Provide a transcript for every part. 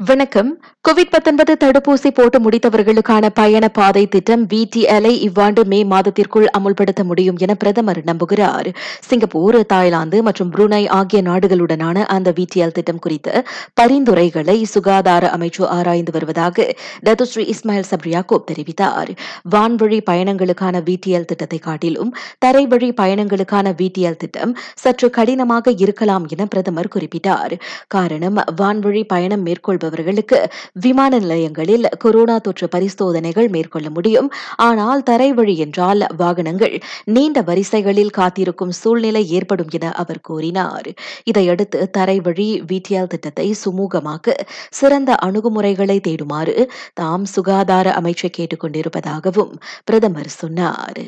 வணக்கம். கோவிட் தடுப்பூசி போட்டு முடித்தவர்களுக்கான பயண பாதை திட்டம் விடிஎல்ஐ இவ்வாண்டு மே மாதத்திற்குள் அமுல்படுத்த முடியும் என பிரதமர் நம்புகிறார். சிங்கப்பூர் தாய்லாந்து மற்றும் புருனை ஆகிய நாடுகளுடனான அந்த விடிஎல் திட்டம் குறித்த பரிந்துரைகளை சுகாதார அமைச்சு ஆராய்ந்து வருவதாக தத்துஸ்ரீ இஸ்மாயில் சப்ரியாகோப் தெரிவித்தார். வான்வழி பயணங்களுக்கான விடிஎல் திட்டத்தை காட்டிலும் தரைவழி பயணங்களுக்கான விடிஎல் திட்டம் சற்று கடினமாக இருக்கலாம் என பிரதமர் குறிப்பிட்டார். காரணம் வான்வழி பயணம் மேற்கொள்வது வருபவர்களுக்கு விமான நிலையங்களில் கொரோனா தொற்று பரிசோதனைகள் மேற்கொள்ள முடியும். ஆனால் தரைவழி என்றால் வாகனங்கள் நீண்ட வரிசைகளில் காத்திருக்கும் சூழ்நிலை ஏற்படும் என அவர் கூறினார். இதையடுத்து தரைவழி விடிஎல் திட்டத்தை சுமூகமாக்க சிறந்த அணுகுமுறைகளை தேடுமாறு தாம் சுகாதார அமைச்சை கேட்டுக்கொண்டிருப்பதாகவும் பிரதமர் சொன்னார்.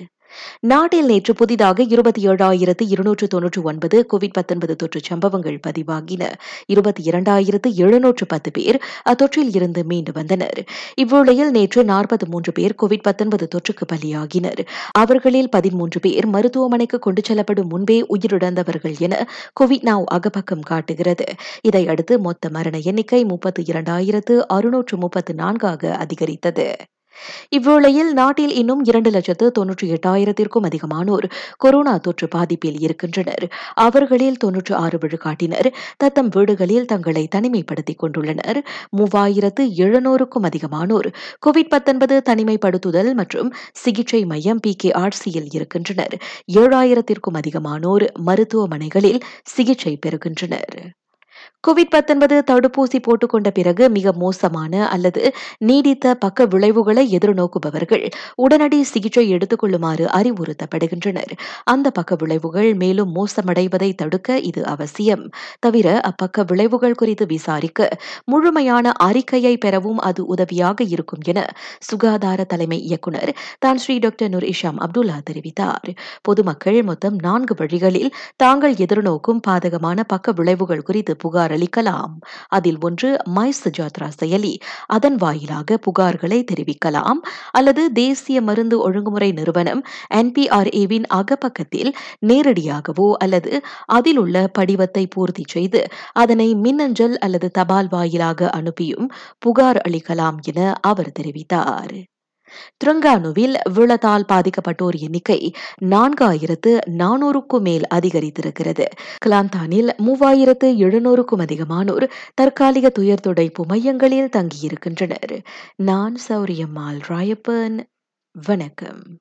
நாட்டில் நேற்று புதிதாக இருபத்தி ஏழாயிரத்து இருநூற்று தொன்னூற்று ஒன்பது கோவிட் பத்தொன்பது தொற்று சம்பவங்கள் பதிவாகின. இருபத்தி இரண்டாயிரத்து எழுநூற்று பத்து பேர் அத்தொற்றில் இருந்து மீண்டு வந்தனர். இவ்வேளையில் நேற்று நாற்பத்தி மூன்று பேர் கோவிட் தொற்றுக்கு பலியாகினர். அவர்களில் பதிமூன்று பேர் மருத்துவமனைக்கு கொண்டு செல்லப்படும் முன்பே உயிரிழந்தவர்கள் என கோவிட் நாவ் அகப்பக்கம் காட்டுகிறது. இதையடுத்து மொத்த மரண எண்ணிக்கை முப்பத்தி இரண்டாயிரத்து அறுநூற்று முப்பத்து நான்காக அதிகரித்தது. இவ்வேளையில் நாட்டில் இன்னும் இரண்டு லட்சத்து தொன்னூற்றி எட்டாயிரத்திற்கும் அதிகமானோர் கொரோனா தொற்று பாதிப்பில் இருக்கின்றனர். அவர்களில் தொன்னூற்று ஆறு விழுக்காட்டினர். தத்தம் வீடுகளில் தங்களை தனிமைப்படுத்திக் கொண்டுள்ளனர். மூவாயிரத்து எழுநூறுக்கும் அதிகமானோர் கோவிட் தனிமைப்படுத்துதல் மற்றும் சிகிச்சை மையம் பி கே ஆர்சியில் இருக்கின்றனர். ஏழாயிரத்திற்கும் அதிகமானோர் மருத்துவமனைகளில் சிகிச்சை பெறுகின்றனர். கோவிட் தடுப்பூசி போட்டுக்கொண்ட பிறகு மிக மோசமான அல்லது நீடித்த பக்க விளைவுகளை எதிர்நோக்குபவர்கள் உடனடி சிகிச்சை எடுத்துக் கொள்ளுமாறு அறிவுறுத்தப்படுகின்றனர். அந்த பக்க விளைவுகள் மேலும் மோசமடைவதை தடுக்க இது அவசியம். தவிர அப்பக்க விளைவுகள் குறித்து விசாரிக்க முழுமையான அறிக்கையை பெறவும் அது உதவியாக இருக்கும் என சுகாதார தலைமை இயக்குநர் Tan Sri doctor Noor Hisham Abdullah தெரிவித்தார். பொதுமக்கள் மொத்தம் நான்கு வழிகளில் தாங்கள் எதிர்நோக்கும் பாதகமான பக்க விளைவுகள் குறித்து புகார் அளிக்கலாம். அதில் ஒன்று மை சுஜாத்ரா செயலி. அதன் வாயிலாக புகார்களை தெரிவிக்கலாம். அல்லது தேசிய மருந்து ஒழுங்குமுறை நிறுவனம் என்பிஆர்ஏவின் அகப்பக்கத்தில் நேரடியாகவோ அல்லது அதில் உள்ள படிவத்தை பூர்த்தி செய்து அதனை மின்னஞ்சல் அல்லது தபால் வாயிலாக அனுப்பியும் புகார் அளிக்கலாம் என அவர் தெரிவித்தார். திருங்கானுவில் விழத்தால் பாதிக்கப்பட்டோர் எண்ணிக்கை நான்காயிரத்து நானூறுக்கும் மேல் அதிகரித்திருக்கிறது. கிளாந்தானில் மூவாயிரத்து எழுநூறுக்கும் அதிகமானோர் தற்காலிக துயர் துடைப்பு மையங்களில் தங்கியிருக்கின்றனர். நான் சௌரியம்மாள் ராயப்பன். வணக்கம்.